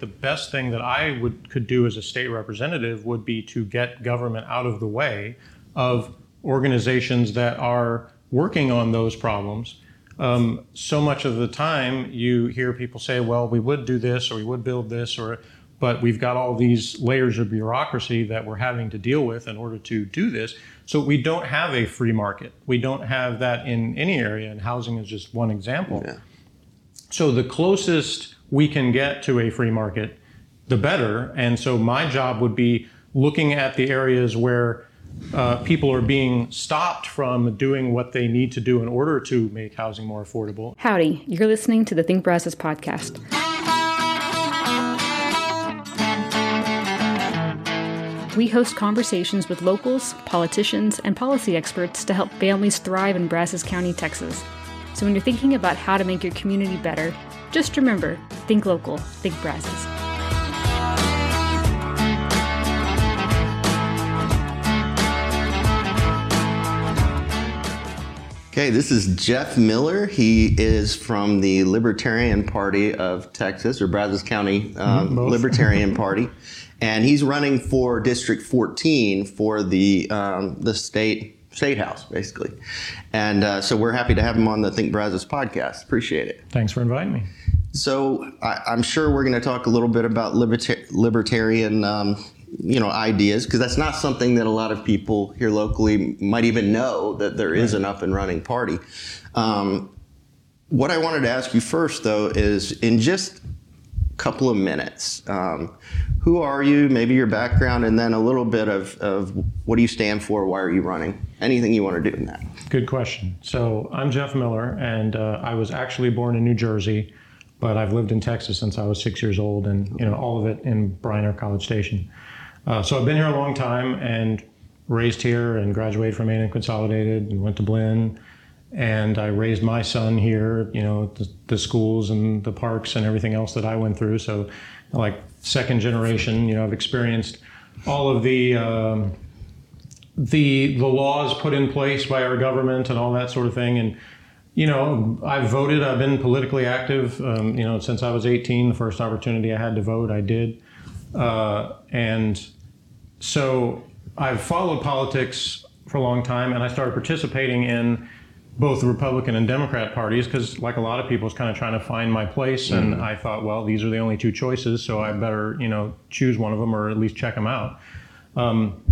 The best thing that I would could do as a state representative would be to get government out of the way of organizations that are working on those problems. Um, so much of the time, you hear people say, "Well, we would do this, or we would build this, or," but we've got all these layers of bureaucracy that we're having to deal with in order to do this. So we don't have a free market. We don't have that in any area, and housing is just one example. Yeah. So the closest we can get to a free market, the better. And so my job would be looking at the areas where uh, people are being stopped from doing what they need to do in order to make housing more affordable. Howdy, you're listening to the Think Brazos podcast. We host conversations with locals, politicians, and policy experts to help families thrive in Brazos County, Texas. So when you're thinking about how to make your community better, just remember think local, think Brazos. Okay, this is Jeff Miller. He is from the Libertarian Party of Texas, or Brazos County um. Libertarian Party, and he's running for District 14 for the um, the state state house, basically. And uh, so we're happy to have him on the Think Brazos podcast. Appreciate it. Thanks for inviting me. So I, I'm sure we're going to talk a little bit about liberta- libertarian, um, you know, ideas because that's not something that a lot of people here locally might even know that there is an up and running party. Um, what I wanted to ask you first, though, is in just couple of minutes, um, who are you? Maybe your background, and then a little bit of, of what do you stand for? Why are you running? Anything you want to do in that? Good question. So I'm Jeff Miller, and uh, I was actually born in New Jersey, but I've lived in Texas since I was six years old, and you know all of it in Bryan College Station. Uh, so I've been here a long time and raised here, and graduated from A&M Consolidated, and went to Blinn, and I raised my son here. You know the, the schools and the parks and everything else that I went through. So like second generation, you know I've experienced all of the. Um, the the laws put in place by our government and all that sort of thing. And you know, I've voted. I've been politically active. Um, you know, since I was 18, the first opportunity I had to vote, I did. Uh, and so I've followed politics for a long time, and I started participating in both the Republican and Democrat parties because, like a lot of people, was kind of trying to find my place. And I thought, well, these are the only two choices, so I better, you know, choose one of them or at least check them out. Um,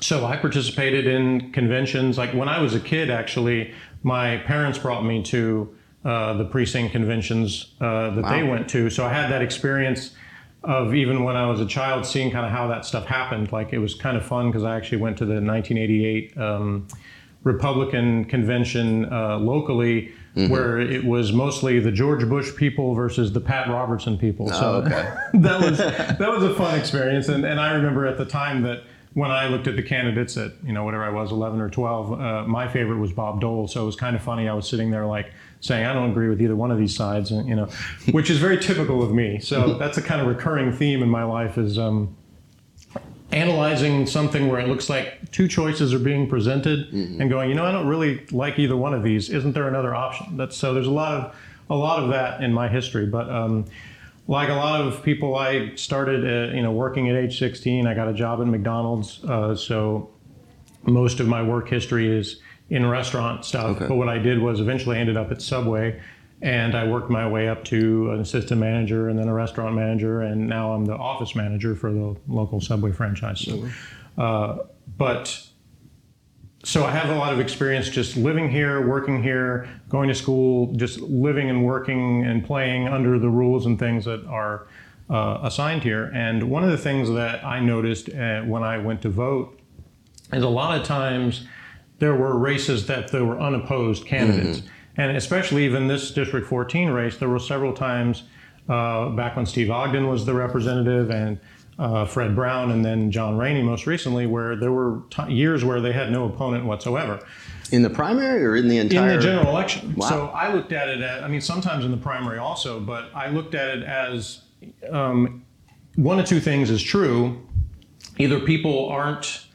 so I participated in conventions. Like when I was a kid, actually, my parents brought me to uh, the precinct conventions uh, that they went to. So I had that experience of even when I was a child, seeing kind of how that stuff happened. Like it was kind of fun because I actually went to the 1988 um, Republican convention uh, locally. Where it was mostly the George Bush people versus the Pat Robertson people. so okay. that was that was a fun experience, and, and I remember at the time that when I looked at the candidates at you know whatever I was, eleven or twelve, uh, my favorite was Bob Dole. So it was kind of funny. I was sitting there like saying I don't agree with either one of these sides, and, you know, which is very typical of me. So that's a kind of recurring theme in my life is. Um, analyzing something where it looks like two choices are being presented and going, you know, I don't really like either one of these. Isn't there another option? That's so. There's a lot of a lot of that in my history, but um, like a lot of people, I started, uh, you know, working at age 16. I got a job at McDonald's, uh, so most of my work history is in restaurant stuff. Okay. But what I did was eventually ended up at Subway, and I worked my way up to an assistant manager and then a restaurant manager, and now I'm the office manager for the local Subway franchise. So, uh, but so I have a lot of experience just living here, working here, going to school, just living and working and playing under the rules and things that are uh, assigned here. And one of the things that I noticed uh, when I went to vote is a lot of times there were races that there were unopposed candidates. And especially even this District 14 race, there were several times uh, back when Steve Ogden was the representative and uh, Fred Brown and then John Raney most recently, where there were t- years where they had no opponent whatsoever In the primary or in the entire? in the general election. Wow. So I looked at it as, I mean, sometimes in the primary also, but I looked at it as um, one of two things is true. Either people aren't,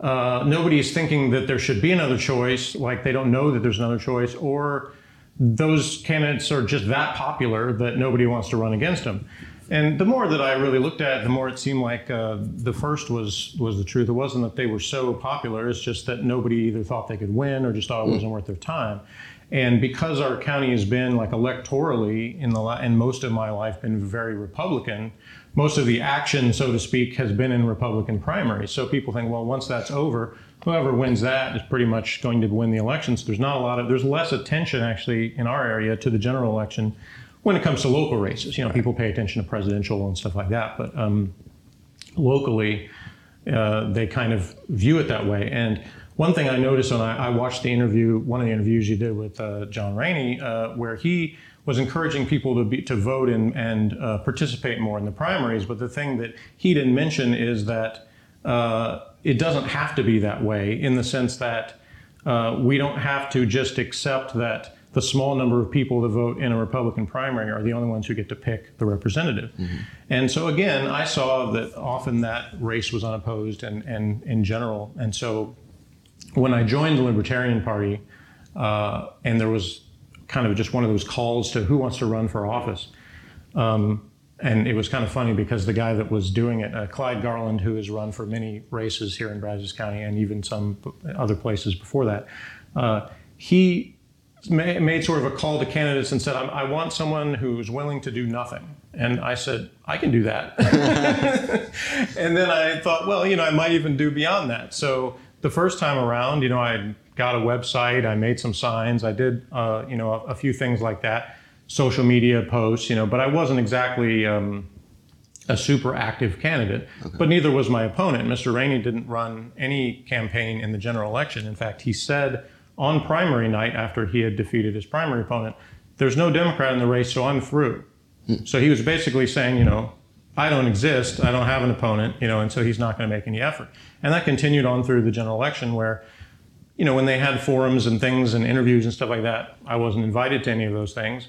uh, nobody is thinking that there should be another choice, like they don't know that there's another choice, or those candidates are just that popular that nobody wants to run against them. And the more that I really looked at it, the more it seemed like uh, the first was was the truth. It wasn't that they were so popular; it's just that nobody either thought they could win or just thought it wasn't worth their time. And because our county has been like electorally in the in most of my life been very Republican, most of the action, so to speak, has been in Republican primaries. So people think, well, once that's over, whoever wins that is pretty much going to win the elections. There's not a lot of there's less attention actually in our area to the general election when it comes to local races. You know, people pay attention to presidential and stuff like that, but um, locally, uh, they kind of view it that way. And one thing I noticed when I, I watched the interview, one of the interviews you did with uh, John Raney, uh, where he was encouraging people to be to vote and, and uh, participate more in the primaries. But the thing that he didn't mention is that uh, it doesn't have to be that way in the sense that uh, we don't have to just accept that the small number of people that vote in a Republican primary are the only ones who get to pick the representative. Mm-hmm. And so again, I saw that often that race was unopposed and, and in general. And so when I joined the Libertarian Party, uh, and there was kind of just one of those calls to who wants to run for office. Um, and it was kind of funny because the guy that was doing it, uh, Clyde Garland, who has run for many races here in Brazos County and even some other places before that, uh, he made sort of a call to candidates and said, I want someone who's willing to do nothing. And I said, I can do that. and then I thought, well, you know, I might even do beyond that. So the first time around, you know, I got a website, I made some signs, I did, uh, you know, a, a, few things like that, social media posts, you know, but I wasn't exactly um, a super active candidate. Okay. But neither was my opponent. Mr. Raney didn't run any campaign in the general election. In fact, he said on primary night after he had defeated his primary opponent, there's no Democrat in the race, so I'm through. Hmm. So he was basically saying, you know, I don't exist, I don't have an opponent, you know, and so he's not going to make any effort. And that continued on through the general election where, you know, when they had forums and things and interviews and stuff like that, I wasn't invited to any of those things.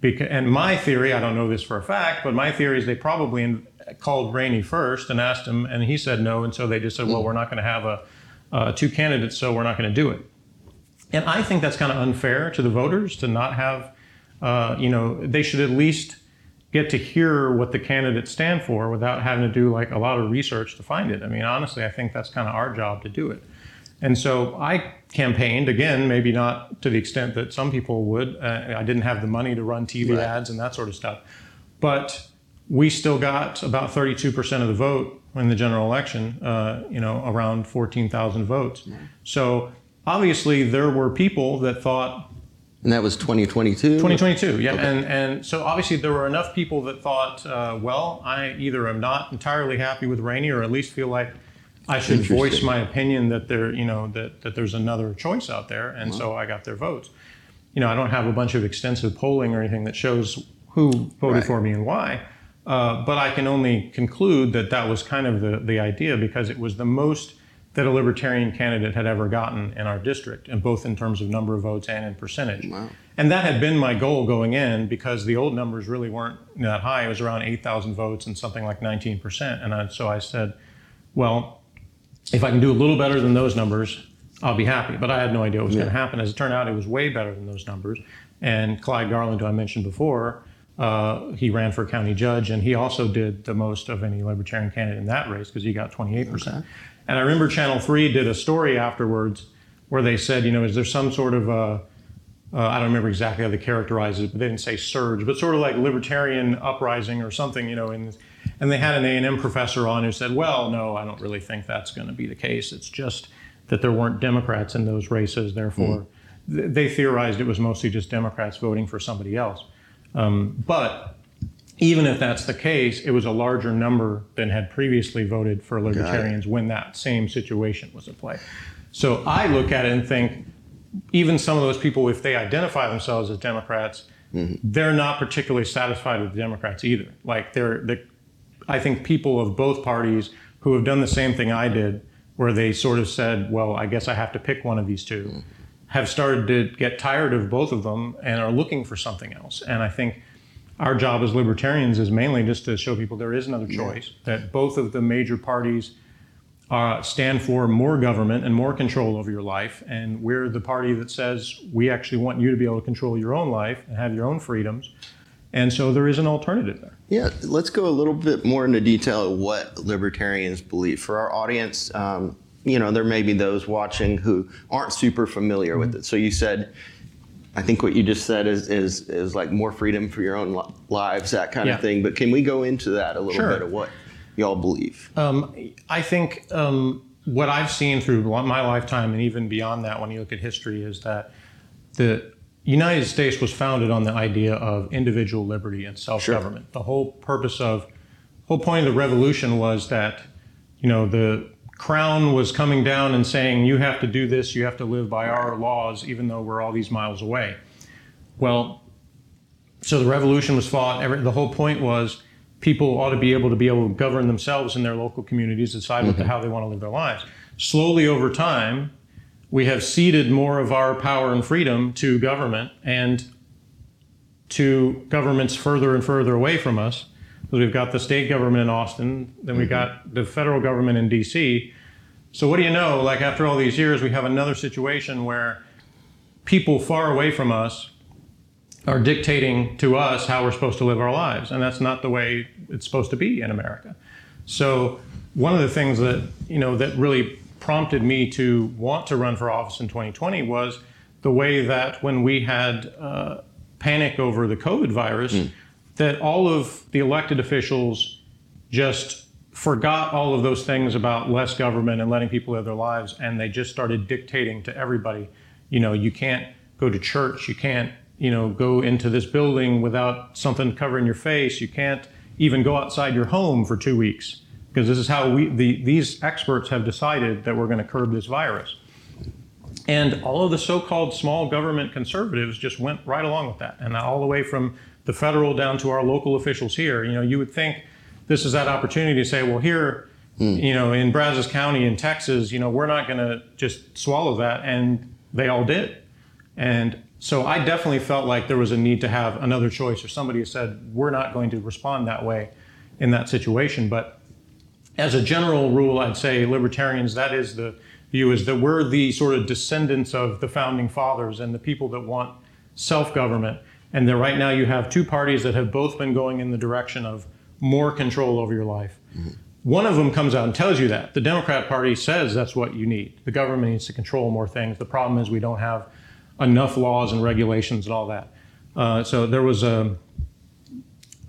Because, and my theory, I don't know this for a fact, but my theory is they probably in, called Raney first and asked him, and he said no, and so they just said, well, we're not going to have a uh, two candidates, so we're not going to do it. And I think that's kind of unfair to the voters to not have, uh, you know, they should at least get to hear what the candidates stand for without having to do like a lot of research to find it. I mean, honestly, I think that's kind of our job to do it. And so I campaigned again, maybe not to the extent that some people would. Uh, I didn't have the money to run TV right. ads and that sort of stuff, but we still got about 32% of the vote in the general election. Uh, you know, around 14,000 votes. So obviously there were people that thought and that was 2022 2022 yeah okay. and and so obviously there were enough people that thought uh, well i either am not entirely happy with raney or at least feel like i should voice my opinion that there you know that, that there's another choice out there and wow. so i got their votes you know i don't have a bunch of extensive polling or anything that shows who voted right. for me and why uh, but i can only conclude that that was kind of the, the idea because it was the most that a libertarian candidate had ever gotten in our district, and both in terms of number of votes and in percentage. Wow. And that had been my goal going in because the old numbers really weren't that high. It was around 8,000 votes and something like 19%. And I, so I said, well, if I can do a little better than those numbers, I'll be happy. But I had no idea what was yeah. going to happen. As it turned out, it was way better than those numbers. And Clyde Garland, who I mentioned before, uh, he ran for county judge, and he also did the most of any libertarian candidate in that race because he got 28%. Okay. And I remember Channel 3 did a story afterwards where they said, you know, is there some sort of, uh, uh, I don't remember exactly how they characterized it, but they didn't say surge, but sort of like libertarian uprising or something, you know. And, and they had an A&M professor on who said, well, no, I don't really think that's going to be the case. It's just that there weren't Democrats in those races. Therefore, mm. th- they theorized it was mostly just Democrats voting for somebody else. Um, but even if that's the case, it was a larger number than had previously voted for libertarians when that same situation was at play. So I look at it and think, even some of those people, if they identify themselves as Democrats, mm-hmm. they're not particularly satisfied with the Democrats either. Like they're, they, I think people of both parties who have done the same thing I did, where they sort of said, "Well, I guess I have to pick one of these 2 mm-hmm. have started to get tired of both of them and are looking for something else. And I think our job as libertarians is mainly just to show people there is another choice, yeah. that both of the major parties uh, stand for more government and more control over your life. And we're the party that says we actually want you to be able to control your own life and have your own freedoms. And so there is an alternative there. Yeah, let's go a little bit more into detail of what libertarians believe. For our audience, um, you know, there may be those watching who aren't super familiar with it. So you said, I think what you just said is is is like more freedom for your own li- lives, that kind Yeah. of thing. But can we go into that a little Sure. bit of what y'all believe? Um, I think um, what I've seen through my lifetime and even beyond that, when you look at history, is that the United States was founded on the idea of individual liberty and self-government. The whole purpose of, whole point of the revolution was that, you know, the crown was coming down and saying, you have to do this, you have to live by our laws, even though we're all these miles away. Well, so the revolution was fought. Every, the whole point was people ought to be able to be able to govern themselves in their local communities, decide what the, mm-hmm. how they want to live their lives. Slowly over time, we have ceded more of our power and freedom to government and to governments further and further away from us. Because we've got the state government in Austin, then we've got mm-hmm. the federal government in D.C. So what do you know? Like after all these years, we have another situation where people far away from us are dictating to us how we're supposed to live our lives, and that's not the way it's supposed to be in America. So one of the things that you know that really prompted me to want to run for office in 2020 was the way that when we had uh, panic over the COVID virus, that all of the elected officials just forgot all of those things about less government and letting people live their lives, and they just started dictating to everybody. You know, you can't go to church, you can't, you know, go into this building without something covering your face, you can't even go outside your home for two weeks because this is how we the, these experts have decided that we're going to curb this virus. And all of the so-called small government conservatives just went right along with that, and all the way from the federal down to our local officials here. You know, you would think this is that opportunity to say, well, here, hmm. you know, in Brazos County in Texas, you know, we're not going to just swallow that, and they all did. And so I definitely felt like there was a need to have another choice, or somebody who said we're not going to respond that way in that situation. But as a general rule, I'd say libertarians, that is the view, is that we're the sort of descendants of the founding fathers and the people that want self government. And that right now you have two parties that have both been going in the direction of more control over your life. One of them comes out and tells you that. The Democrat Party says that's what you need. The government needs to control more things. The problem is we don't have enough laws and regulations and all that. Uh, so there was a,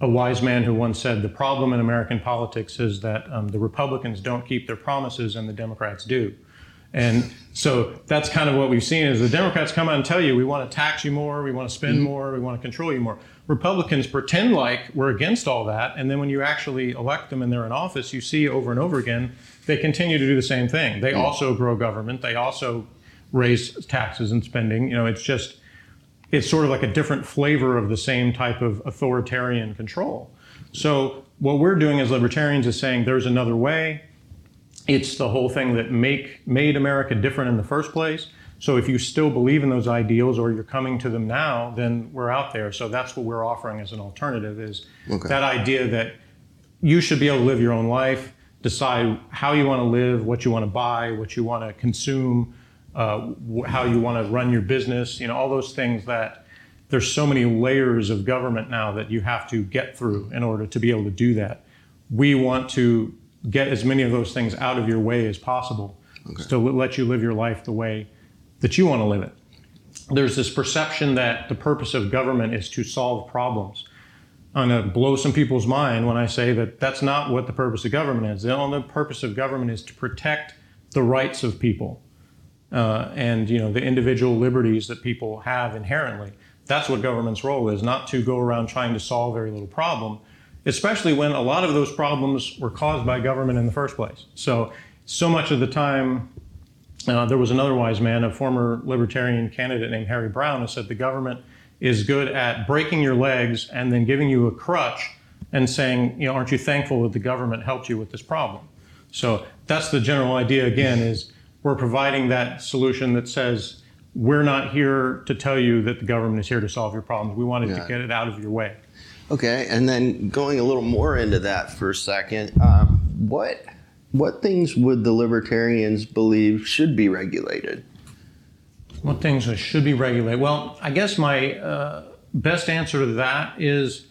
a wise man who once said the problem in American politics is that um, the Republicans don't keep their promises and the Democrats do. And so that's kind of what we've seen is the Democrats come out and tell you we want to tax you more, we want to spend more, we want to control you more. Republicans pretend like we're against all that, and then when you actually elect them and they're in office, you see over and over again they continue to do the same thing. They also grow government, they also raise taxes and spending. You know, it's just it's sort of like a different flavor of the same type of authoritarian control. So what we're doing as libertarians is saying there's another way. It's the whole thing that make made America different in the first place. So if you still believe in those ideals or you're coming to them now, then we're out there. So that's what we're offering as an alternative is Okay. that idea that you should be able to live your own life, decide how you want to live, what you want to buy, what you want to consume, uh, how you want to run your business, you know, all those things that there's so many layers of government now that you have to get through in order to be able to do that. We want to get as many of those things out of your way as possible to let you live your life the way that you want to live it. There's this perception that the purpose of government is to solve problems. I'm going to blow some people's mind when I say that that's not what the purpose of government is. The only purpose of government is to protect the rights of people uh, and you know the individual liberties that people have inherently. That's what government's role is, not to go around trying to solve every little problem, especially when a lot of those problems were caused by government in the first place. So, so much of the time, uh, there was another wise man, a former libertarian candidate named Harry Browne, who said the government is good at breaking your legs and then giving you a crutch and saying, you know, aren't you thankful that the government helped you with this problem? So that's the general idea. Again, is we're providing that solution that says we're not here to tell you that the government is here to solve your problems. We wanted Yeah. to get it out of your way. Okay, and then going a little more into that for a second, um, what what things would the libertarians believe should be regulated? What things should be regulated? Well, I guess my uh, best answer to that is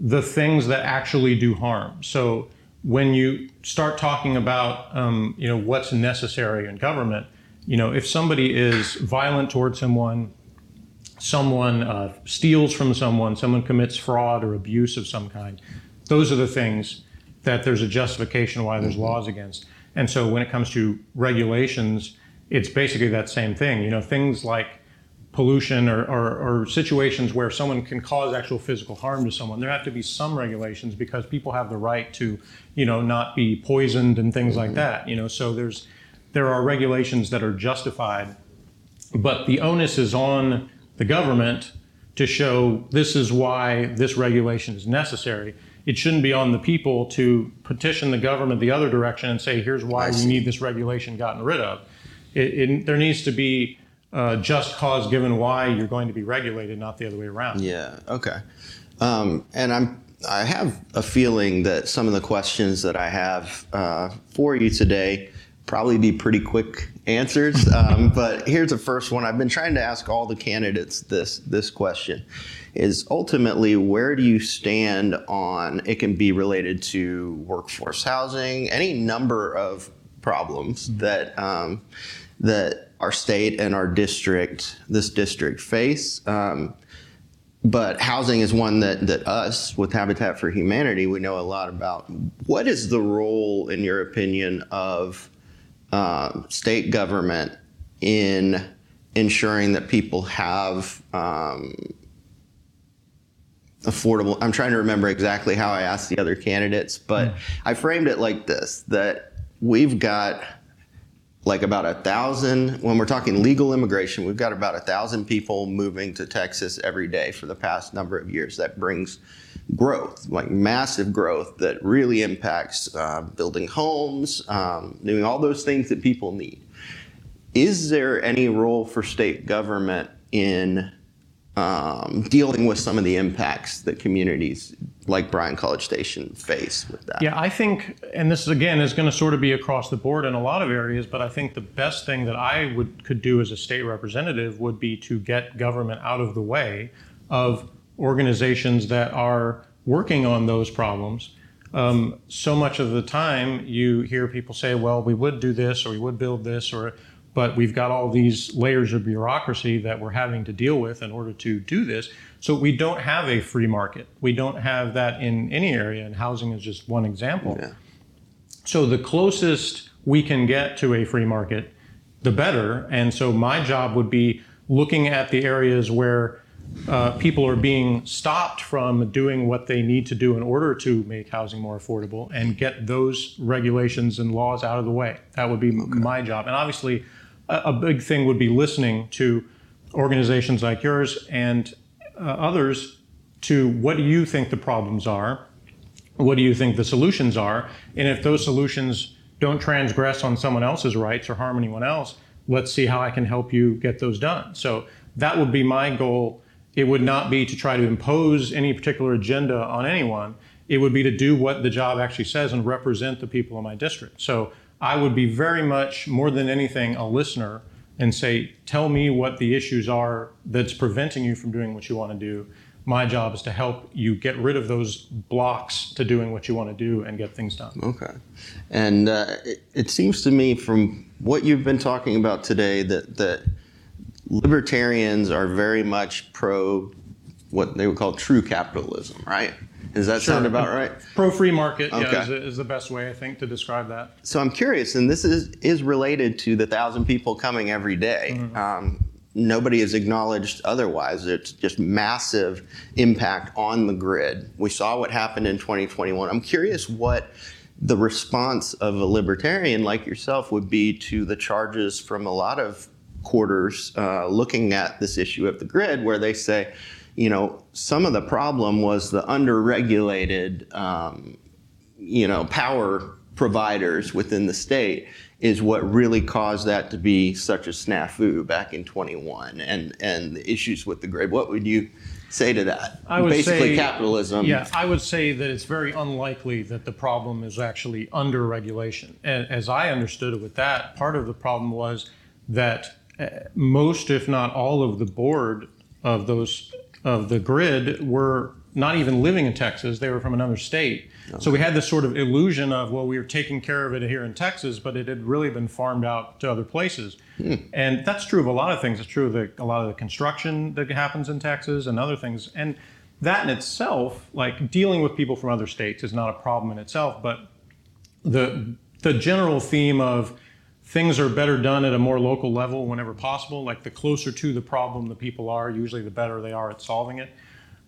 the things that actually do harm. So when you start talking about um, you know what's necessary in government, you know if somebody is violent towards someone, someone uh, steals from someone, someone commits fraud or abuse of some kind, those are the things that there's a justification why there's laws against. And so when it comes to regulations, it's basically that same thing. You know, things like pollution or, or, or, situations where someone can cause actual physical harm to someone, there have to be some regulations because people have the right to, you know, not be poisoned and things like mm-hmm. that. You know, so there's there are regulations that are justified, but the onus is on the government to show this is why this regulation is necessary. It shouldn't be on the people to petition the government the other direction and say, here's why we need this regulation gotten rid of. It, it, there needs to be uh, just cause given why you're going to be regulated, not the other way around. Yeah. Okay. Um, and I'm I have a feeling that some of the questions that I have uh, for you today probably be pretty quick answers. Um, but here's the first one. I've been trying to ask all the candidates this this question: is ultimately where do you stand on? It can be related to workforce housing, any number of problems that um, that our state and our district, this district face. Um, but housing is one that, that us with Habitat for Humanity we know a lot about. What is the role, in your opinion, of uh, state government in ensuring that people have um, affordable? I'm trying to remember exactly how I asked the other candidates, but mm. I framed it like this: that we've got like about a thousand when we're talking legal immigration we've got about a thousand people moving to texas every day for the past number of years. That brings growth like massive growth that really impacts uh, building homes um, doing all those things that people need. Is there any role for state government in um, dealing with some of the impacts that communities like Bryan College Station face with that. Yeah, I think, and this again is going to sort of be across the board in a lot of areas, but I think the best thing that I would could do as a state representative would be to get government out of the way of organizations that are working on those problems. Um, so much of the time, you hear people say, "Well, we would do this, or we would build this, or but we've got all these layers of bureaucracy that we're having to deal with in order to do this. So we don't have a free market. We don't have that in any area, and housing is just one example. Yeah. So the closest we can get to a free market, the better. And so my job would be looking at the areas where uh, people are being stopped from doing what they need to do in order to make housing more affordable and get those regulations and laws out of the way. That would be okay. my job. And obviously, a big thing would be listening to organizations like yours and uh, others to what do you think the problems are? What do you think the solutions are? And if those solutions don't transgress on someone else's rights or harm anyone else, let's see how I can help you get those done. So that would be my goal. It would not be to try to impose any particular agenda on anyone. It would be to do what the job actually says and represent the people in my district. So I would be very much, more than anything, a listener and say, tell me what the issues are that's preventing you from doing what you want to do. My job is to help you get rid of those blocks to doing what you want to do and get things done. Okay. And uh, it, it seems to me from what you've been talking about today that, that libertarians are very much pro what they would call true capitalism, right? Does that sure. sound about right? Pro free market, okay. yeah, is, is, the best way I think to describe that. So I'm curious, and this is is related to the thousand people coming every day. Mm-hmm. Um, nobody has acknowledged otherwise. It's just massive impact on the grid. We saw what happened in 2021. I'm curious what the response of a libertarian like yourself would be to the charges from a lot of quarters uh, looking at this issue of the grid, where they say you know, some of the problem was the underregulated, um, you know, power providers within the state is what really caused that to be such a snafu back in 21 and, and the issues with the grid. What would you say to that? I would Basically, say, capitalism. Yeah, I would say that it's very unlikely that the problem is actually under regulation. And as I understood it with that, part of the problem was that uh, most, if not all, of the board of those of the grid were not even living in Texas; they were from another state. So we had this sort of illusion of well, we were taking care of it here in Texas, but it had really been farmed out to other places. Hmm. And that's true of a lot of things. It's true of the, a lot of the construction that happens in Texas and other things. And that in itself, like dealing with people from other states, is not a problem in itself. But the the general theme of things are better done at a more local level whenever possible. Like the closer to the problem the people are, usually the better they are at solving it.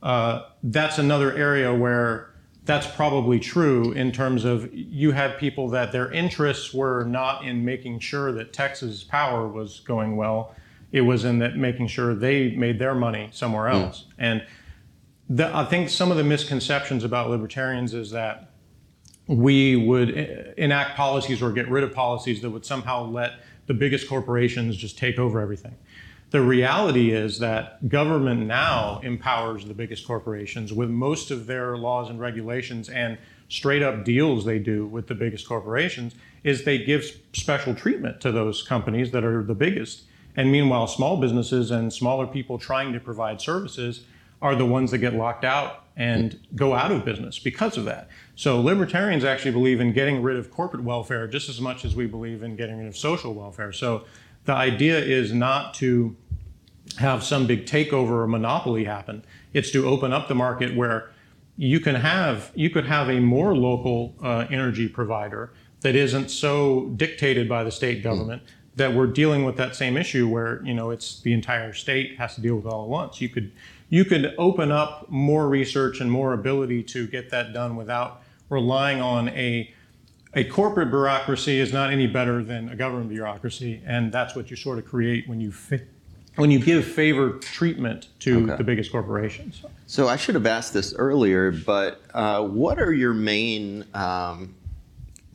Uh, that's another area where that's probably true in terms of you had people that their interests were not in making sure that Texas power was going well. It was in that making sure they made their money somewhere else. And the, I think some of the misconceptions about libertarians is that we would enact policies or get rid of policies that would somehow let the biggest corporations just take over everything. The reality is that government now empowers the biggest corporations with most of their laws and regulations and straight up deals they do with the biggest corporations is they give special treatment to those companies that are the biggest. And meanwhile, small businesses and smaller people trying to provide services are the ones that get locked out and go out of business because of that. So libertarians actually believe in getting rid of corporate welfare just as much as we believe in getting rid of social welfare. So the idea is not to have some big takeover or monopoly happen. It's to open up the market where you can have you could have a more local uh, energy provider that isn't so dictated by the state government mm. that we're dealing with that same issue where you know it's the entire state has to deal with all at once. You could you could open up more research and more ability to get that done without relying on a a corporate bureaucracy is not any better than a government bureaucracy, and that's what you sort of create when you fit, when you give favor treatment to okay. the biggest corporations. So I should have asked this earlier, but uh, what are your main, um,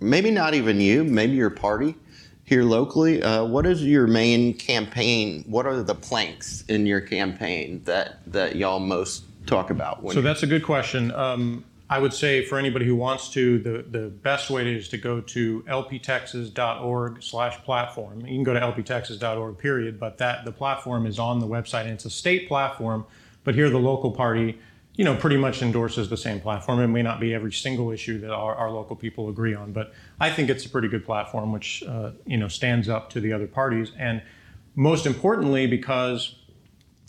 maybe not even you, maybe your party here locally, uh, what is your main campaign? What are the planks in your campaign that, that y'all most talk about? so that's a good question. Um, I would say for anybody who wants to, the, the best way is to go to lptexas.org slash platform. You can go to lptexas.org period, but that the platform is on the website and it's a state platform, but here the local party, you know, pretty much endorses the same platform. It may not be every single issue that our, our local people agree on, but I think it's a pretty good platform, which, uh, you know, stands up to the other parties. And most importantly, because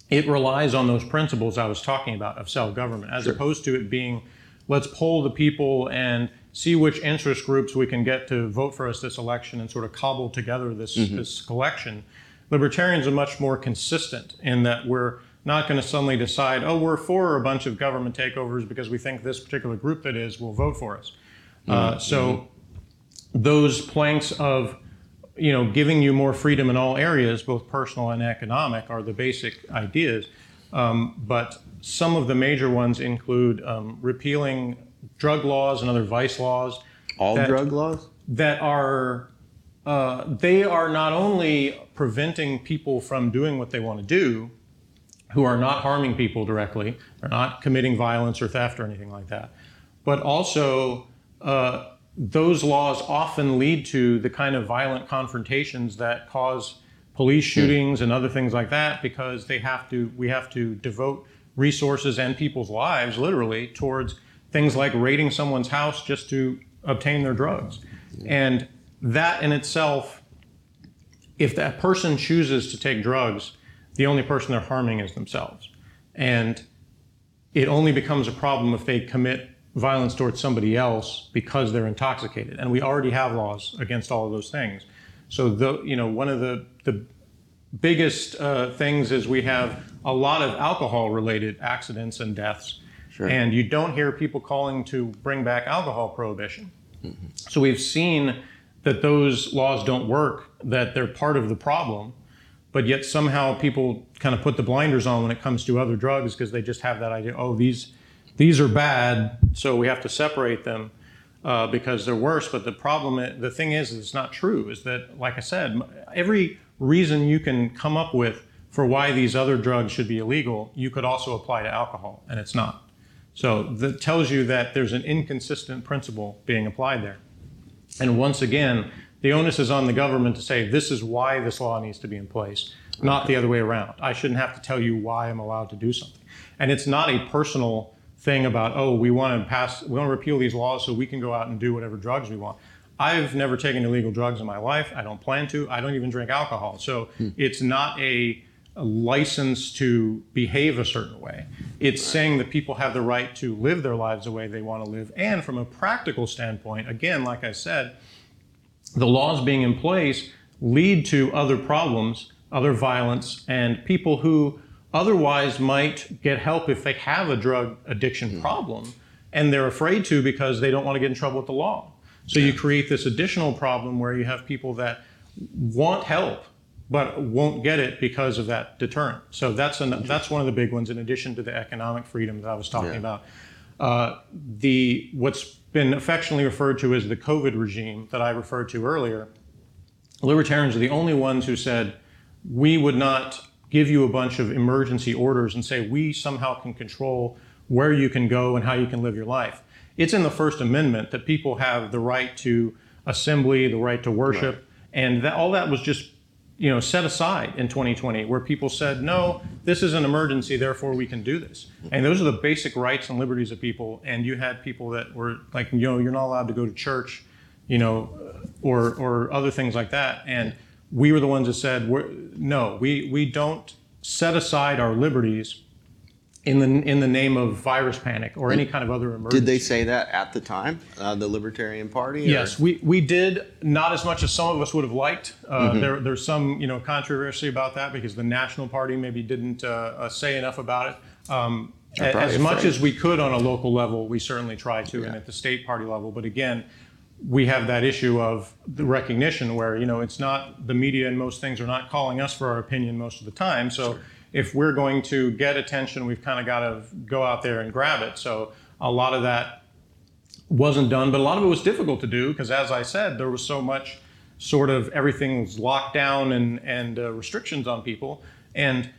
it relies on those principles I was talking about of self-government, as sure. opposed to it being – let's poll the people and see which interest groups we can get to vote for us this election and sort of cobble together this, mm-hmm. this collection. Libertarians are much more consistent in that we're not going to suddenly decide, oh, we're for a bunch of government takeovers because we think this particular group that is will vote for us. Uh, mm-hmm. Uh, so those planks of you know giving you more freedom in all areas, both personal and economic, are the basic ideas. Um, but some of the major ones include um, repealing drug laws and other vice laws. All that, drug laws? That are, uh, they are not only preventing people from doing what they want to do, who are not harming people directly, they're not committing violence or theft or anything like that, but also uh, those laws often lead to the kind of violent confrontations that cause police hmm. shootings and other things like that because they have to we have to devote resources and people's lives, literally, towards things like raiding someone's house just to obtain their drugs. And that in itself, if that person chooses to take drugs, the only person they're harming is themselves. And it only becomes a problem if they commit violence towards somebody else because they're intoxicated. And we already have laws against all of those things. So the you know one of the the biggest uh, things is we have a lot of alcohol related accidents and deaths. Sure. And you don't hear people calling to bring back alcohol prohibition. Mm-hmm. So we've seen that those laws don't work, that they're part of the problem, but yet somehow people kind of put the blinders on when it comes to other drugs because they just have that idea oh, these, these are bad, so we have to separate them. Uh, because they're worse, but the problem, the thing is, it's not true. Is that, like I said, every reason you can come up with for why these other drugs should be illegal, you could also apply to alcohol, and it's not. So that tells you that there's an inconsistent principle being applied there. And once again, the onus is on the government to say this is why this law needs to be in place, not the other way around. I shouldn't have to tell you why I'm allowed to do something. And it's not a personal thing about oh we want to pass we want to repeal these laws so we can go out and do whatever drugs we want. I've never taken illegal drugs in my life. I don't plan to. I don't even drink alcohol. So hmm. it's not a, a license to behave a certain way. It's saying that people have the right to live their lives the way they want to live. And from a practical standpoint, again, like I said, the laws being in place lead to other problems, other violence, and people who otherwise might get help if they have a drug addiction hmm. problem and they're afraid to because they don't want to get in trouble with the law. So you create this additional problem where you have people that want help but won't get it because of that deterrent. So that's an, that's one of the big ones in addition to the economic freedom that I was talking Yeah. about. Uh, the what's been affectionately referred to as the COVID regime that I referred to earlier. Libertarians are the only ones who said we would not give you a bunch of emergency orders and say we somehow can control where you can go and how you can live your life. It's in the First Amendment that people have the right to assembly, the right to worship, and that, all that was just you know set aside in 2020 where people said no this is an emergency therefore we can do this. And those are the basic rights and liberties of people. And you had people that were like you know you're not allowed to go to church you know or or other things like that. And we were the ones that said we're, no we we don't set aside our liberties in the in the name of virus panic or any kind of other emergency Did they say that at the time, uh, the Libertarian Party? or- Yes, we, we did not as much as some of us would have liked. Uh, there, there's some you know controversy about that because the National Party maybe didn't uh, uh, say enough about it. Um, They're a- probably as much as we could on a local level, we certainly tried to, and at the state party level. But again, we have that issue of the recognition where you know it's not the media and most things are not calling us for our opinion most of the time. So if we're going to get attention, we've kind of got to go out there and grab it. So a lot of that wasn't done, but a lot of it was difficult to do because, as I said, there was so much sort of everything was locked down and and uh, restrictions on people. And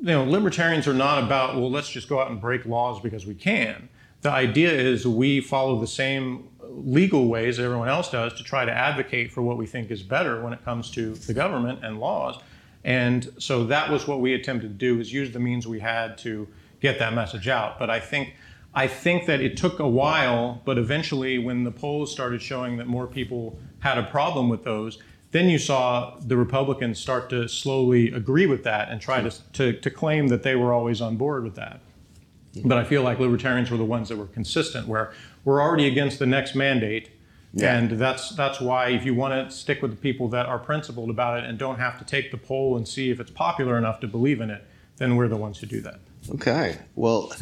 you know, libertarians are not about well, let's just go out and break laws because we can. The idea is we follow the same legal ways everyone else does to try to advocate for what we think is better when it comes to the government and laws. And so that was what we attempted to do is use the means we had to get that message out. But I think I think that it took a while, but eventually when the polls started showing that more people had a problem with those, then you saw the Republicans start to slowly agree with that and try to, to, to claim that they were always on board with that. But I feel like libertarians were the ones that were consistent, where we're already against the next mandate. Yeah. And that's that's why if you want to stick with the people that are principled about it and don't have to take the poll and see if it's popular enough to believe in it, then we're the ones who do that. Okay. Well,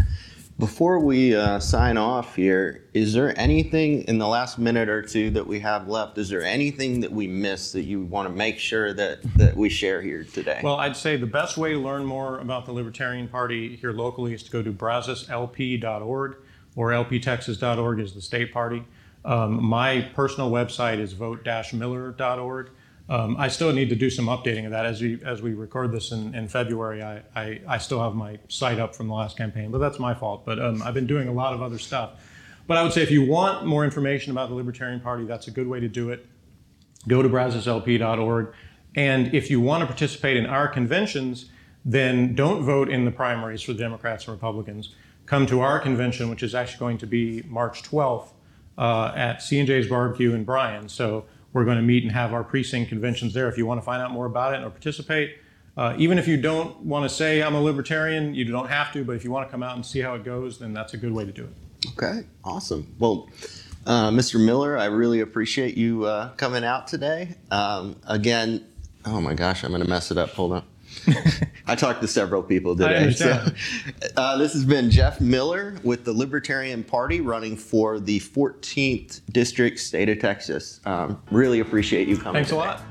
before we uh, sign off here, is there anything in the last minute or two that we have left? Is there anything that we missed that you want to make sure that that we share here today? Well, I'd say the best way to learn more about the Libertarian Party here locally is to go to brazoslp.org or lptexas.org is the state party. Um, my personal website is vote-miller.org. Um, I still need to do some updating of that as we as we record this in, in February. I, I, I still have my site up from the last campaign, but that's my fault. But um, I've been doing a lot of other stuff. But I would say if you want more information about the Libertarian Party, that's a good way to do it go to brazoslp.org. And if you want to participate in our conventions, then don't vote in the primaries for the Democrats and Republicans. Come to our convention, which is actually going to be March 12th uh, at C&J's Barbecue in Bryan. So we're going to meet and have our precinct conventions there. If you want to find out more about it or participate, uh, even if you don't want to say I'm a libertarian, you don't have to. But if you want to come out and see how it goes, then that's a good way to do it. Okay, awesome. Well, uh, Mr. Miller, I really appreciate you uh, coming out today. Um, again, oh my gosh, I'm going to mess it up. Hold on. I talked to several people today. So, uh, this has been Jeff Miller with the Libertarian Party running for the 14th District, State of Texas. Um, really appreciate you coming. Thanks a lot.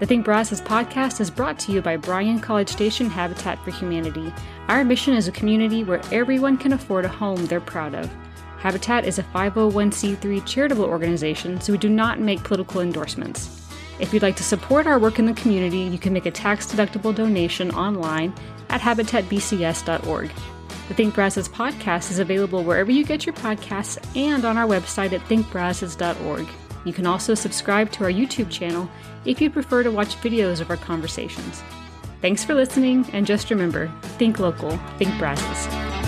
The Think Brazos podcast is brought to you by Bryan College Station Habitat for Humanity. Our mission is a community where everyone can afford a home they're proud of. Habitat is a 501c3 charitable organization, so we do not make political endorsements. If you'd like to support our work in the community, you can make a tax deductible donation online at habitatbcs.org. The Think Brazos podcast is available wherever you get your podcasts and on our website at thinkbrazos.org. You can also subscribe to our YouTube channel if you prefer to watch videos of our conversations. Thanks for listening, and just remember think local, think Brazos.